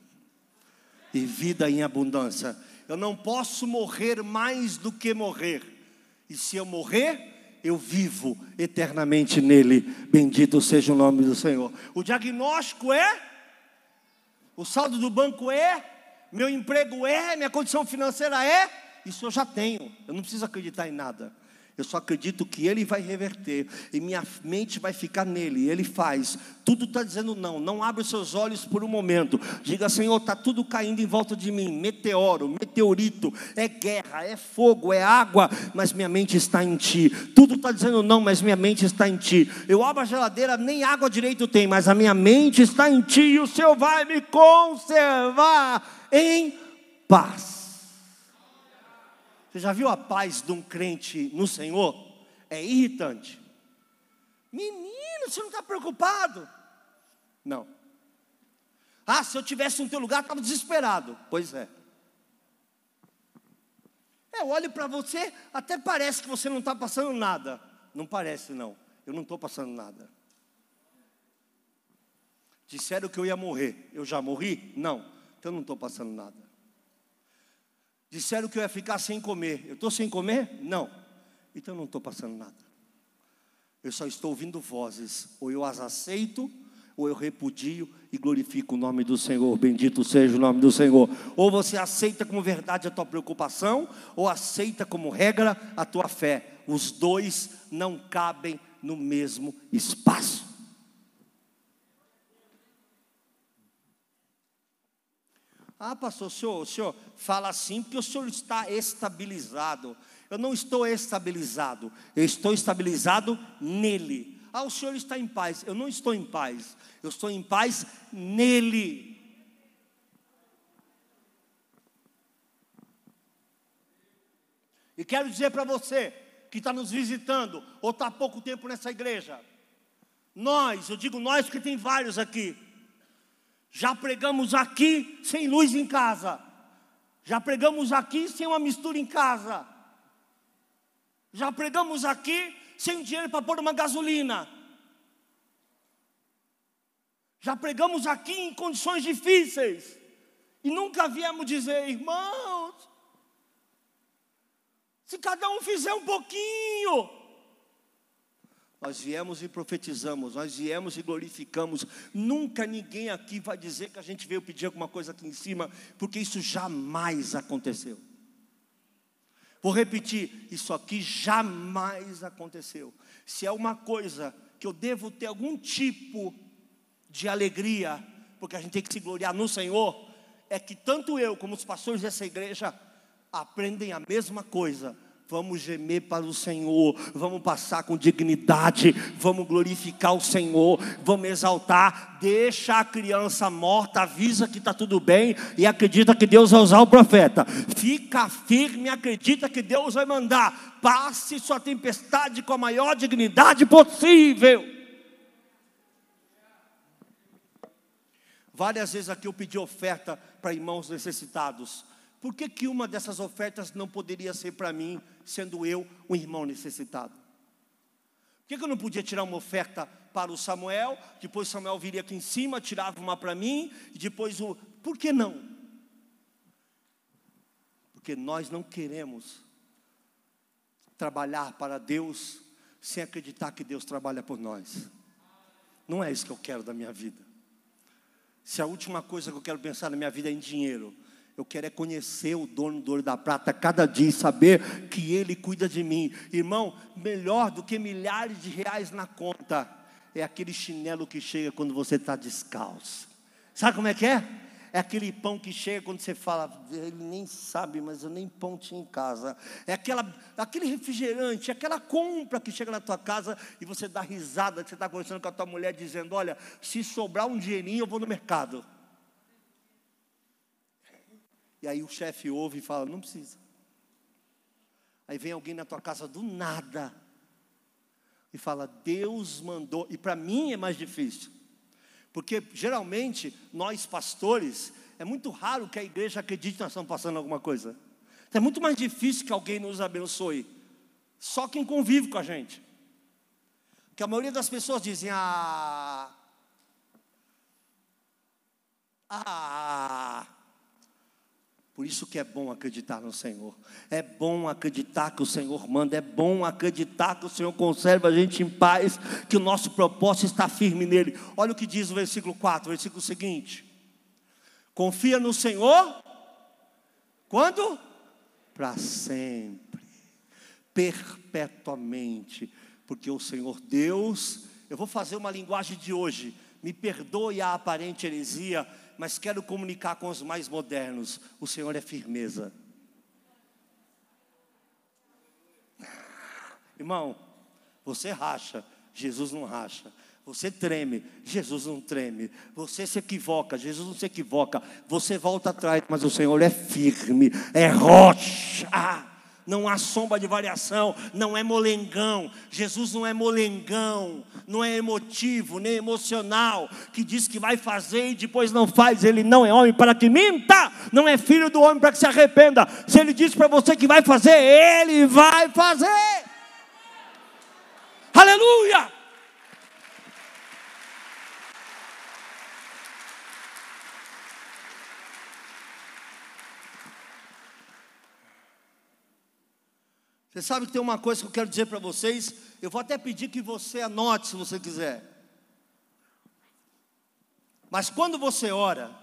e vida em abundância. Eu não posso morrer mais do que morrer, e se eu morrer, eu vivo eternamente nele. Bendito seja o nome do Senhor. O diagnóstico é, o saldo do banco é, meu emprego é, minha condição financeira é, isso eu já tenho, eu não preciso acreditar em nada. Eu só acredito que Ele vai reverter e minha mente vai ficar nele. Ele faz. Tudo está dizendo não. Não abre os seus olhos por um momento. Diga, Senhor, está tudo caindo em volta de mim. Meteoro, meteorito, é guerra, é fogo, é água, mas minha mente está em Ti. Tudo está dizendo não, mas minha mente está em Ti. Eu abro a geladeira, nem água direito tem, mas a minha mente está em Ti e o Senhor vai me conservar em paz. Você já viu a paz de um crente no Senhor? É irritante. Menino, você não está preocupado? Não. Ah, se eu tivesse no teu lugar, estava desesperado. Pois é. É, eu olho para você, até parece que você não está passando nada. Não parece, não. Eu não estou passando nada. Disseram que eu ia morrer. Eu já morri? Não. Então eu não estou passando nada. Disseram que eu ia ficar sem comer. Eu estou sem comer? Não. Então não estou passando nada. Eu só estou ouvindo vozes. Ou eu as aceito, ou eu repudio e glorifico o nome do Senhor. Bendito seja o nome do Senhor. Ou você aceita como verdade a tua preocupação, ou aceita como regra a tua fé. Os dois não cabem no mesmo espaço. Ah, pastor, o senhor, o senhor fala assim porque o senhor está estabilizado. Eu não estou estabilizado, eu estou estabilizado nele. Ah, o senhor está em paz. Eu não estou em paz, eu estou em paz nele. E quero dizer para você que está nos visitando, ou está há pouco tempo nessa igreja, nós, eu digo nós que tem vários aqui, já pregamos aqui sem luz em casa. Já pregamos aqui sem uma mistura em casa. Já pregamos aqui sem dinheiro para pôr uma gasolina. Já pregamos aqui em condições difíceis. E nunca viemos dizer, irmãos, Se cada um fizer um pouquinho. Nós viemos e profetizamos, nós viemos e glorificamos. Nunca ninguém aqui vai dizer que a gente veio pedir alguma coisa aqui em cima, porque isso jamais aconteceu. Vou repetir, isso aqui jamais aconteceu. Se é uma coisa que eu devo ter algum tipo de alegria, porque a gente tem que se gloriar no Senhor, é que tanto eu como os pastores dessa igreja aprendem a mesma coisa Vamos gemer para o Senhor, vamos passar com dignidade, vamos glorificar o Senhor, vamos exaltar. Deixa a criança morta, avisa que está tudo bem e acredita que Deus vai usar o profeta. Fica firme, acredita que Deus vai mandar. Passe sua tempestade com a maior dignidade possível. Várias vezes aqui eu pedi oferta para irmãos necessitados. Por que, que uma dessas ofertas não poderia ser para mim, sendo eu um irmão necessitado? Por que, que eu não podia tirar uma oferta para o Samuel, depois Samuel viria aqui em cima, tirava uma para mim, e depois o. Por que não? Porque nós não queremos trabalhar para Deus sem acreditar que Deus trabalha por nós. Não é isso que eu quero da minha vida. Se a última coisa que eu quero pensar na minha vida é em dinheiro, eu quero é conhecer o dono do ouro da prata cada dia e saber que ele cuida de mim. Irmão, melhor do que milhares de reais na conta é aquele chinelo que chega quando você está descalço. Sabe como é que é? É aquele pão que chega quando você fala, ele nem sabe, mas eu nem pão tinha em casa. É aquela, aquele refrigerante, aquela compra que chega na tua casa e você dá risada, que você está conversando com a tua mulher dizendo, olha, se sobrar um dinheirinho eu vou no mercado. E aí o chefe ouve e fala: não precisa. Aí vem alguém na tua casa do nada e fala: Deus mandou. E para mim é mais difícil, porque geralmente nós pastores, é muito raro que a igreja acredite que nós estamos passando alguma coisa. É muito mais difícil que alguém nos abençoe. Só quem convive com a gente. Que a maioria das pessoas dizem: Ah, ah, por isso que é bom acreditar no Senhor. É bom acreditar que o Senhor manda, é bom acreditar que o Senhor conserva a gente em paz, que o nosso propósito está firme nele. Olha o que diz o versículo 4, o versículo seguinte. Confia no Senhor quando? Para sempre, perpetuamente, porque o Senhor Deus, eu vou fazer uma linguagem de hoje, me perdoe a aparente heresia, mas quero comunicar com os mais modernos: o Senhor é firmeza. Irmão, você racha, Jesus não racha. Você treme, Jesus não treme. Você se equivoca, Jesus não se equivoca. Você volta atrás, mas o Senhor é firme, é rocha não há sombra de variação, não é molengão. Jesus não é molengão, não é emotivo, nem emocional, que diz que vai fazer e depois não faz. Ele não é homem para que minta, não é filho do homem para que se arrependa. Se ele diz para você que vai fazer, ele vai fazer. Aleluia! Você sabe que tem uma coisa que eu quero dizer para vocês. Eu vou até pedir que você anote se você quiser. Mas quando você ora,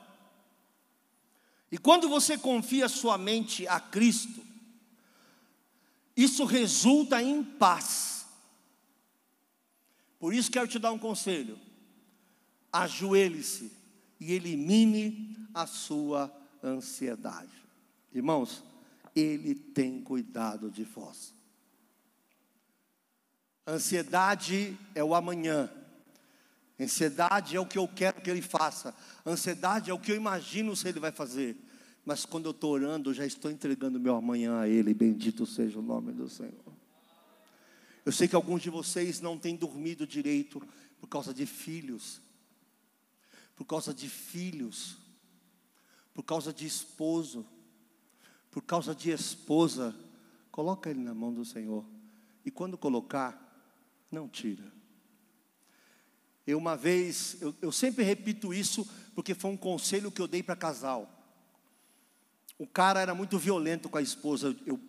e quando você confia sua mente a Cristo, isso resulta em paz. Por isso quero te dar um conselho. Ajoelhe-se e elimine a sua ansiedade. Irmãos, ele tem cuidado de vós. Ansiedade é o amanhã. Ansiedade é o que eu quero que ele faça. Ansiedade é o que eu imagino se ele vai fazer. Mas quando eu estou orando, eu já estou entregando meu amanhã a ele. Bendito seja o nome do Senhor. Eu sei que alguns de vocês não têm dormido direito por causa de filhos. Por causa de filhos. Por causa de esposo por causa de esposa, coloca ele na mão do Senhor. E quando colocar, não tira. Eu uma vez, eu, eu sempre repito isso, porque foi um conselho que eu dei para casal. O cara era muito violento com a esposa. Eu,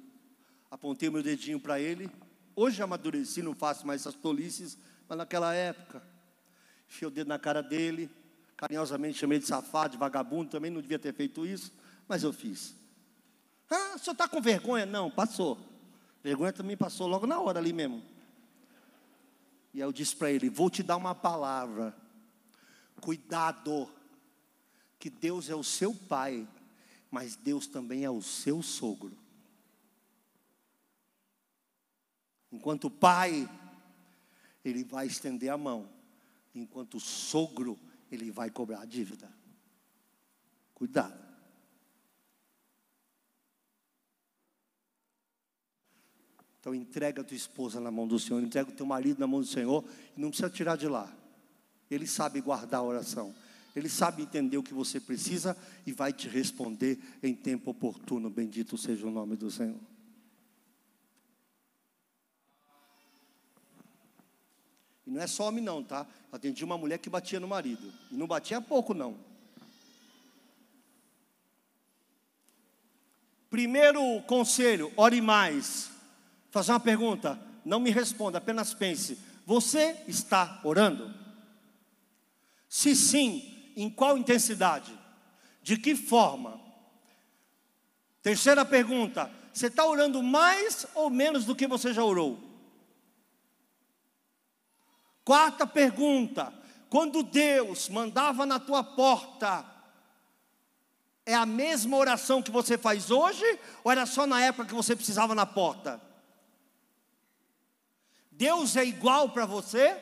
Apontei meu dedinho para ele. Hoje amadureci, não faço mais essas tolices, mas naquela época, enfiei o dedo na cara dele, carinhosamente chamei de safado, de vagabundo, também não devia ter feito isso, mas eu fiz. Ah, o senhor está com vergonha? Não, passou. Vergonha também passou logo na hora ali mesmo. E aí eu disse para ele: Vou te dar uma palavra. Cuidado, que Deus é o seu pai, mas Deus também é o seu sogro. Enquanto pai, ele vai estender a mão, enquanto sogro, ele vai cobrar a dívida. Cuidado. Então entrega a tua esposa na mão do Senhor, entrega o teu marido na mão do Senhor, e não precisa tirar de lá. Ele sabe guardar a oração. Ele sabe entender o que você precisa e vai te responder em tempo oportuno. Bendito seja o nome do Senhor. E não é só homem, não, tá? Atendi uma mulher que batia no marido. E não batia pouco, não. Primeiro conselho: ore mais. Fazer uma pergunta, não me responda, apenas pense: você está orando? Se sim, em qual intensidade? De que forma? Terceira pergunta: você está orando mais ou menos do que você já orou? Quarta pergunta: quando Deus mandava na tua porta, é a mesma oração que você faz hoje, ou era só na época que você precisava na porta? Deus é igual para você,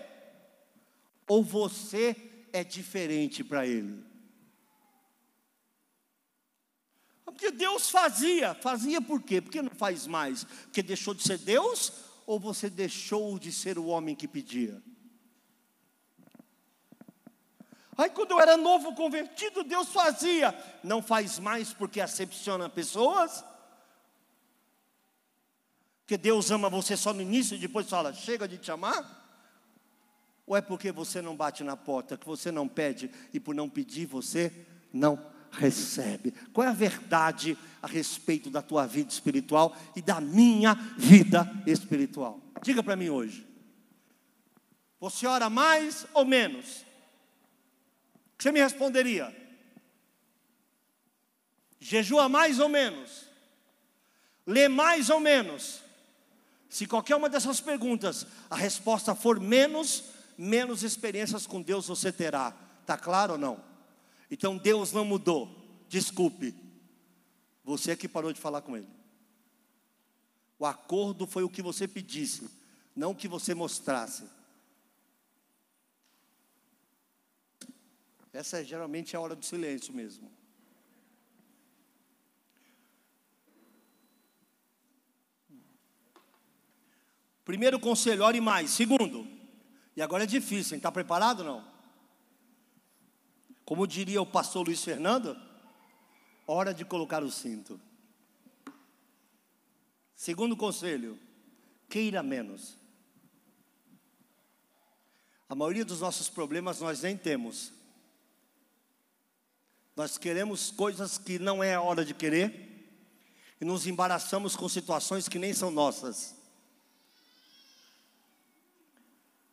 ou você é diferente para Ele? Porque Deus fazia, fazia por quê? Porque não faz mais? Porque deixou de ser Deus, ou você deixou de ser o homem que pedia? Aí quando eu era novo convertido, Deus fazia. Não faz mais porque acepciona pessoas. Porque Deus ama você só no início e depois fala, chega de te amar? Ou é porque você não bate na porta, que você não pede e por não pedir você não recebe? Qual é a verdade a respeito da tua vida espiritual e da minha vida espiritual? Diga para mim hoje. Você ora mais ou menos? Você me responderia? Jejua mais ou menos? Lê mais ou menos? Se qualquer uma dessas perguntas a resposta for menos, menos experiências com Deus você terá. Está claro ou não? Então Deus não mudou. Desculpe. Você é que parou de falar com Ele. O acordo foi o que você pedisse, não o que você mostrasse. Essa é, geralmente a hora do silêncio mesmo. Primeiro conselho, ore mais. Segundo, e agora é difícil, está preparado não? Como diria o pastor Luiz Fernando, hora de colocar o cinto. Segundo conselho, queira menos. A maioria dos nossos problemas nós nem temos, nós queremos coisas que não é a hora de querer e nos embaraçamos com situações que nem são nossas.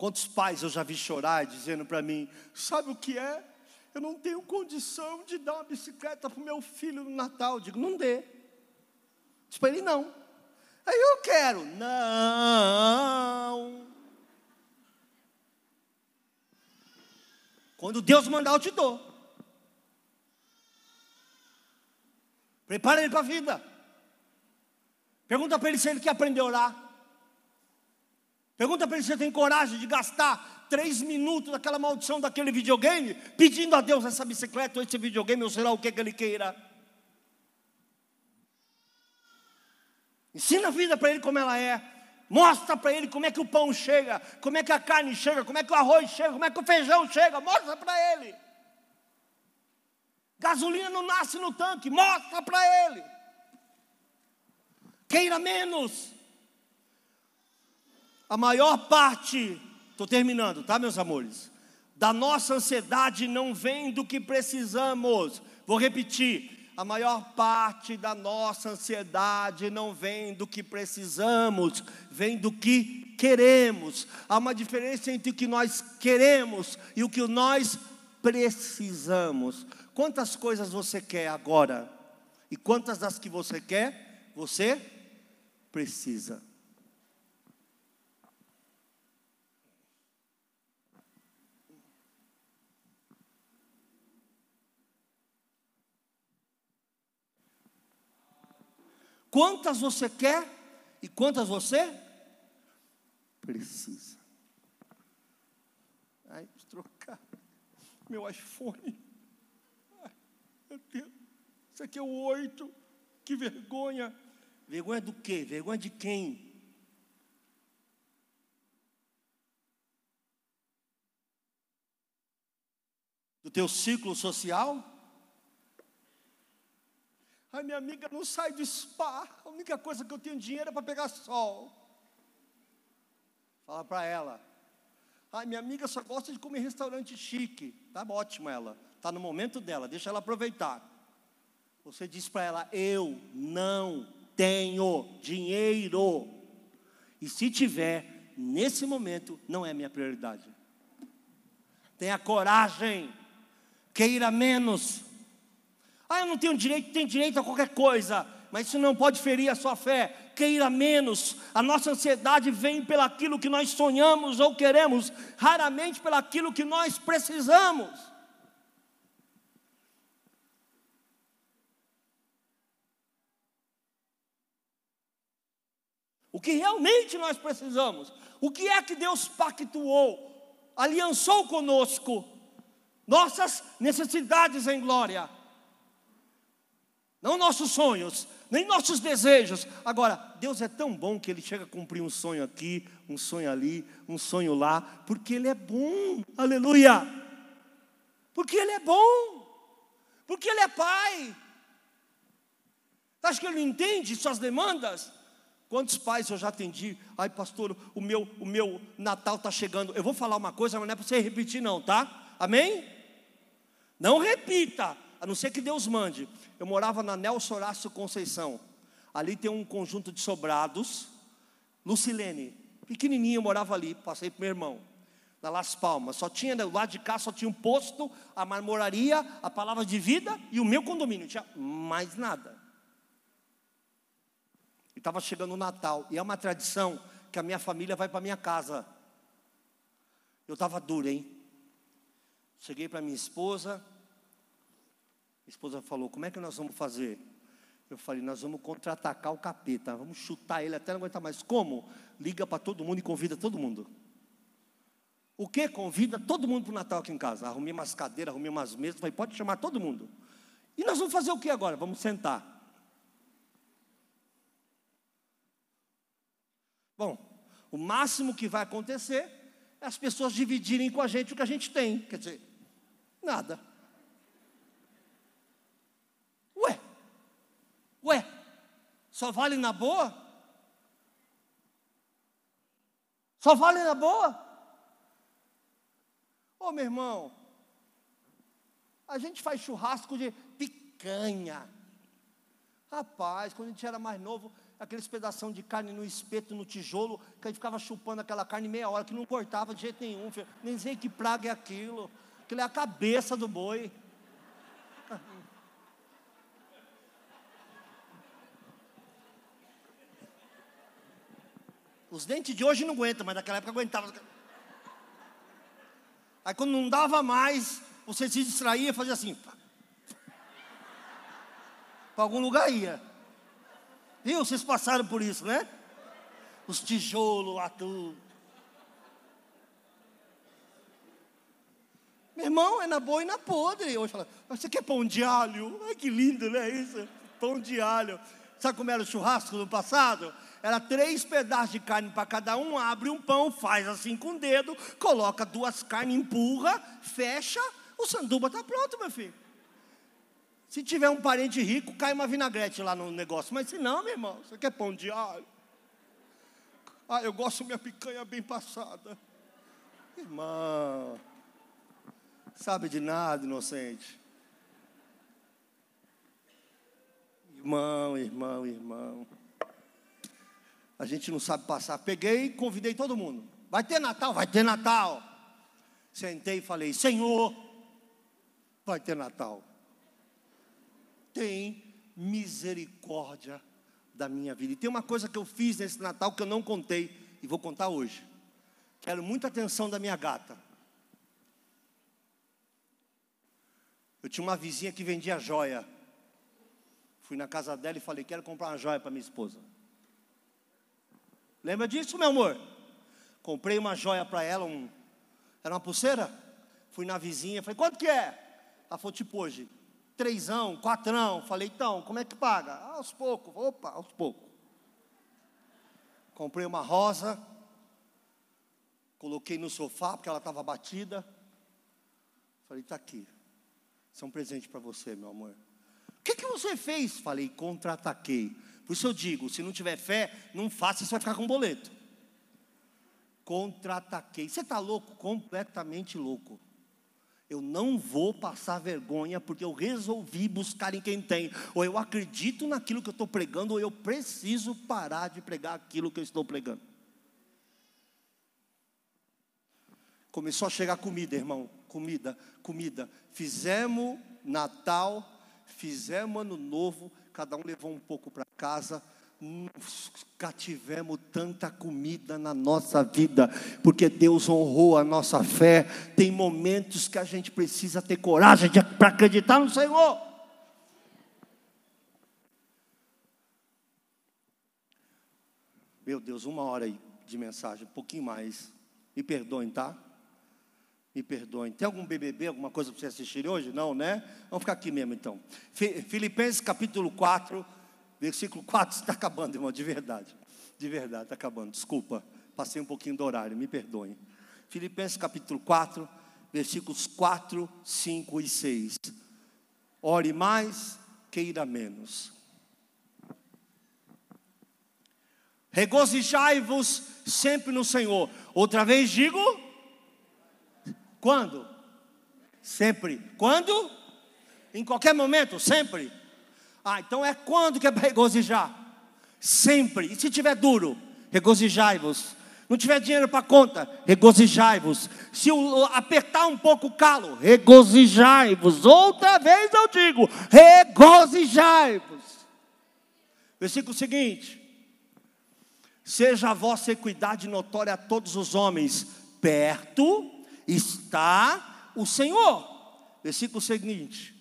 Quantos pais eu já vi chorar dizendo para mim: sabe o que é? Eu não tenho condição de dar uma bicicleta para o meu filho no Natal. Eu digo: não dê. Diz para ele: não. Aí eu quero. Não. Quando Deus mandar, eu te dou. Prepara ele para a vida. Pergunta para ele se ele quer aprender a orar. Pergunta para ele se tem coragem de gastar três minutos daquela maldição daquele videogame, pedindo a Deus essa bicicleta ou esse videogame, ou sei lá o que, que ele queira. Ensina a vida para ele como ela é. Mostra para ele como é que o pão chega, como é que a carne chega, como é que o arroz chega, como é que o feijão chega. Mostra para ele. Gasolina não nasce no tanque, mostra para ele. Queira menos. A maior parte, estou terminando, tá, meus amores? Da nossa ansiedade não vem do que precisamos. Vou repetir: a maior parte da nossa ansiedade não vem do que precisamos, vem do que queremos. Há uma diferença entre o que nós queremos e o que nós precisamos. Quantas coisas você quer agora? E quantas das que você quer, você precisa? Quantas você quer e quantas você precisa. Ai, trocar meu iPhone. Meu Deus, isso aqui é o oito. Que vergonha. Vergonha do quê? Vergonha de quem? Do teu ciclo social? Ai, minha amiga não sai do spa. A única coisa que eu tenho dinheiro é para pegar sol. Fala para ela. Ai, minha amiga só gosta de comer restaurante chique. Tá ótimo ela. Tá no momento dela, deixa ela aproveitar. Você diz para ela: "Eu não tenho dinheiro". E se tiver, nesse momento não é minha prioridade. Tenha coragem. Queira menos ah, eu não tenho direito, tem direito a qualquer coisa, mas isso não pode ferir a sua fé. Queira menos, a nossa ansiedade vem pelaquilo que nós sonhamos ou queremos, raramente pelaquilo que nós precisamos. O que realmente nós precisamos, o que é que Deus pactuou, aliançou conosco, nossas necessidades em glória não nossos sonhos, nem nossos desejos. Agora, Deus é tão bom que Ele chega a cumprir um sonho aqui, um sonho ali, um sonho lá, porque Ele é bom, aleluia. Porque Ele é bom, porque Ele é Pai. Acho que Ele não entende suas demandas? Quantos pais eu já atendi? Ai, pastor, o meu, o meu Natal está chegando. Eu vou falar uma coisa, mas não é para você repetir, não, tá? Amém? Não repita a não ser que Deus mande. Eu morava na Nelson Horácio Conceição. Ali tem um conjunto de sobrados. Lucilene, pequenininho, eu morava ali, passei para meu irmão. Na Las Palmas, só tinha, do lado de cá só tinha um posto, a marmoraria, a palavra de vida e o meu condomínio, não tinha mais nada. E estava chegando o Natal, e é uma tradição que a minha família vai para minha casa. Eu estava duro, hein? Cheguei para minha esposa, esposa falou: Como é que nós vamos fazer? Eu falei: Nós vamos contra-atacar o capeta, vamos chutar ele até não aguentar mais. Como? Liga para todo mundo e convida todo mundo. O que? Convida todo mundo para o Natal aqui em casa. Arrumei umas cadeiras, arrumei umas mesas. Falei: Pode chamar todo mundo. E nós vamos fazer o que agora? Vamos sentar. Bom, o máximo que vai acontecer é as pessoas dividirem com a gente o que a gente tem. Quer dizer, nada. Ué, só vale na boa? Só vale na boa? Ô meu irmão, a gente faz churrasco de picanha. Rapaz, quando a gente era mais novo, aqueles pedação de carne no espeto, no tijolo, que a gente ficava chupando aquela carne meia hora, que não cortava de jeito nenhum. Nem sei que praga é aquilo. Aquilo é a cabeça do boi. Os dentes de hoje não aguentam, mas naquela época aguentava. Aí quando não dava mais, você se distraía e fazia assim. Para algum lugar ia. Viu? Vocês passaram por isso, né? Os tijolos lá, tudo. Meu irmão, é na boa e na podre. Hoje fala, você quer pão de alho? Ai, que lindo, né? Isso, pão de alho. Sabe como era o churrasco no passado? Era três pedaços de carne para cada um, abre um pão, faz assim com o dedo, coloca duas carnes, empurra, fecha, o sanduba está pronto, meu filho. Se tiver um parente rico, cai uma vinagrete lá no negócio. Mas se não, meu irmão, você quer pão de alho? Ah, eu gosto minha picanha bem passada. Irmão, sabe de nada, inocente. Irmão, irmão, irmão. A gente não sabe passar. Peguei e convidei todo mundo. Vai ter Natal? Vai ter Natal. Sentei e falei: Senhor, vai ter Natal. Tem misericórdia da minha vida. E tem uma coisa que eu fiz nesse Natal que eu não contei e vou contar hoje. Quero muita atenção da minha gata. Eu tinha uma vizinha que vendia joia. Fui na casa dela e falei: Quero comprar uma joia para minha esposa. Lembra disso, meu amor? Comprei uma joia para ela, um, era uma pulseira. Fui na vizinha, falei: Quanto que é? Ela falou: Tipo hoje, trêsão, quatrão. Falei: Então, como é que paga? Ah, aos poucos, opa, aos poucos. Comprei uma rosa, coloquei no sofá porque ela estava batida. Falei: Está aqui. Isso é um presente para você, meu amor. O que, que você fez? Falei, contra-ataquei. Por isso eu digo: se não tiver fé, não faça, você vai ficar com boleto. Contra-ataquei. Você está louco? Completamente louco. Eu não vou passar vergonha porque eu resolvi buscar em quem tem. Ou eu acredito naquilo que eu estou pregando, ou eu preciso parar de pregar aquilo que eu estou pregando. Começou a chegar comida, irmão comida, comida. Fizemos Natal, fizemos Ano Novo, cada um levou um pouco para casa. Nunca tivemos tanta comida na nossa vida, porque Deus honrou a nossa fé. Tem momentos que a gente precisa ter coragem para acreditar no Senhor. Meu Deus, uma hora de mensagem, um pouquinho mais. Me perdoem, tá? Me perdoem. Tem algum BBB, alguma coisa para você assistir hoje? Não, né? Vamos ficar aqui mesmo então. Filipenses capítulo 4, versículo 4. [LAUGHS] Está acabando, irmão, de verdade. De verdade, está acabando. Desculpa, passei um pouquinho do horário, me perdoem. Filipenses capítulo 4, versículos 4, 5 e 6. Ore mais, queira menos. Regozijai-vos sempre no Senhor. Outra vez digo quando? Sempre. Quando? Em qualquer momento, sempre. Ah, então é quando que é para regozijar? Sempre. E se tiver duro, regozijai-vos. Não tiver dinheiro para conta, regozijai-vos. Se o, apertar um pouco o calo, regozijai-vos. Outra vez eu digo, regozijai-vos. Versículo seguinte: Seja a vossa equidade notória a todos os homens, perto está o Senhor. Versículo seguinte: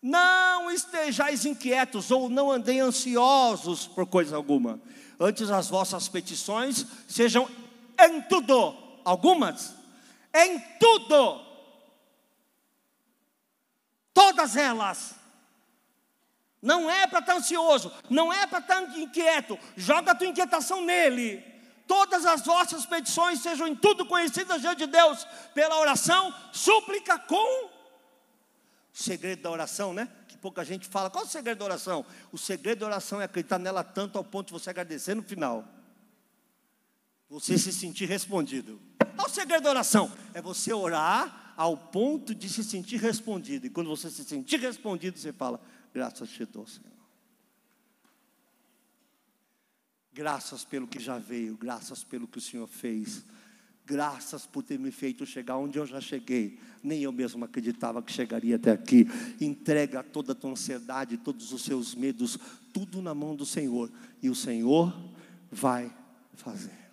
Não estejais inquietos ou não andem ansiosos por coisa alguma, antes as vossas petições sejam em tudo, algumas, em tudo, todas elas. Não é para estar ansioso, não é para estar inquieto, joga a tua inquietação nele todas as vossas petições sejam em tudo conhecidas diante de Deus pela oração, súplica com o segredo da oração, né? Que pouca gente fala. Qual é o segredo da oração? O segredo da oração é acreditar nela tanto ao ponto de você agradecer no final. Você se sentir respondido. Qual é o segredo da oração? É você orar ao ponto de se sentir respondido. E quando você se sentir respondido, você fala: Graças a Deus, Senhor. Graças pelo que já veio, graças pelo que o Senhor fez. Graças por ter me feito chegar onde eu já cheguei. Nem eu mesmo acreditava que chegaria até aqui. Entrega toda a tua ansiedade, todos os seus medos, tudo na mão do Senhor. E o Senhor vai fazer.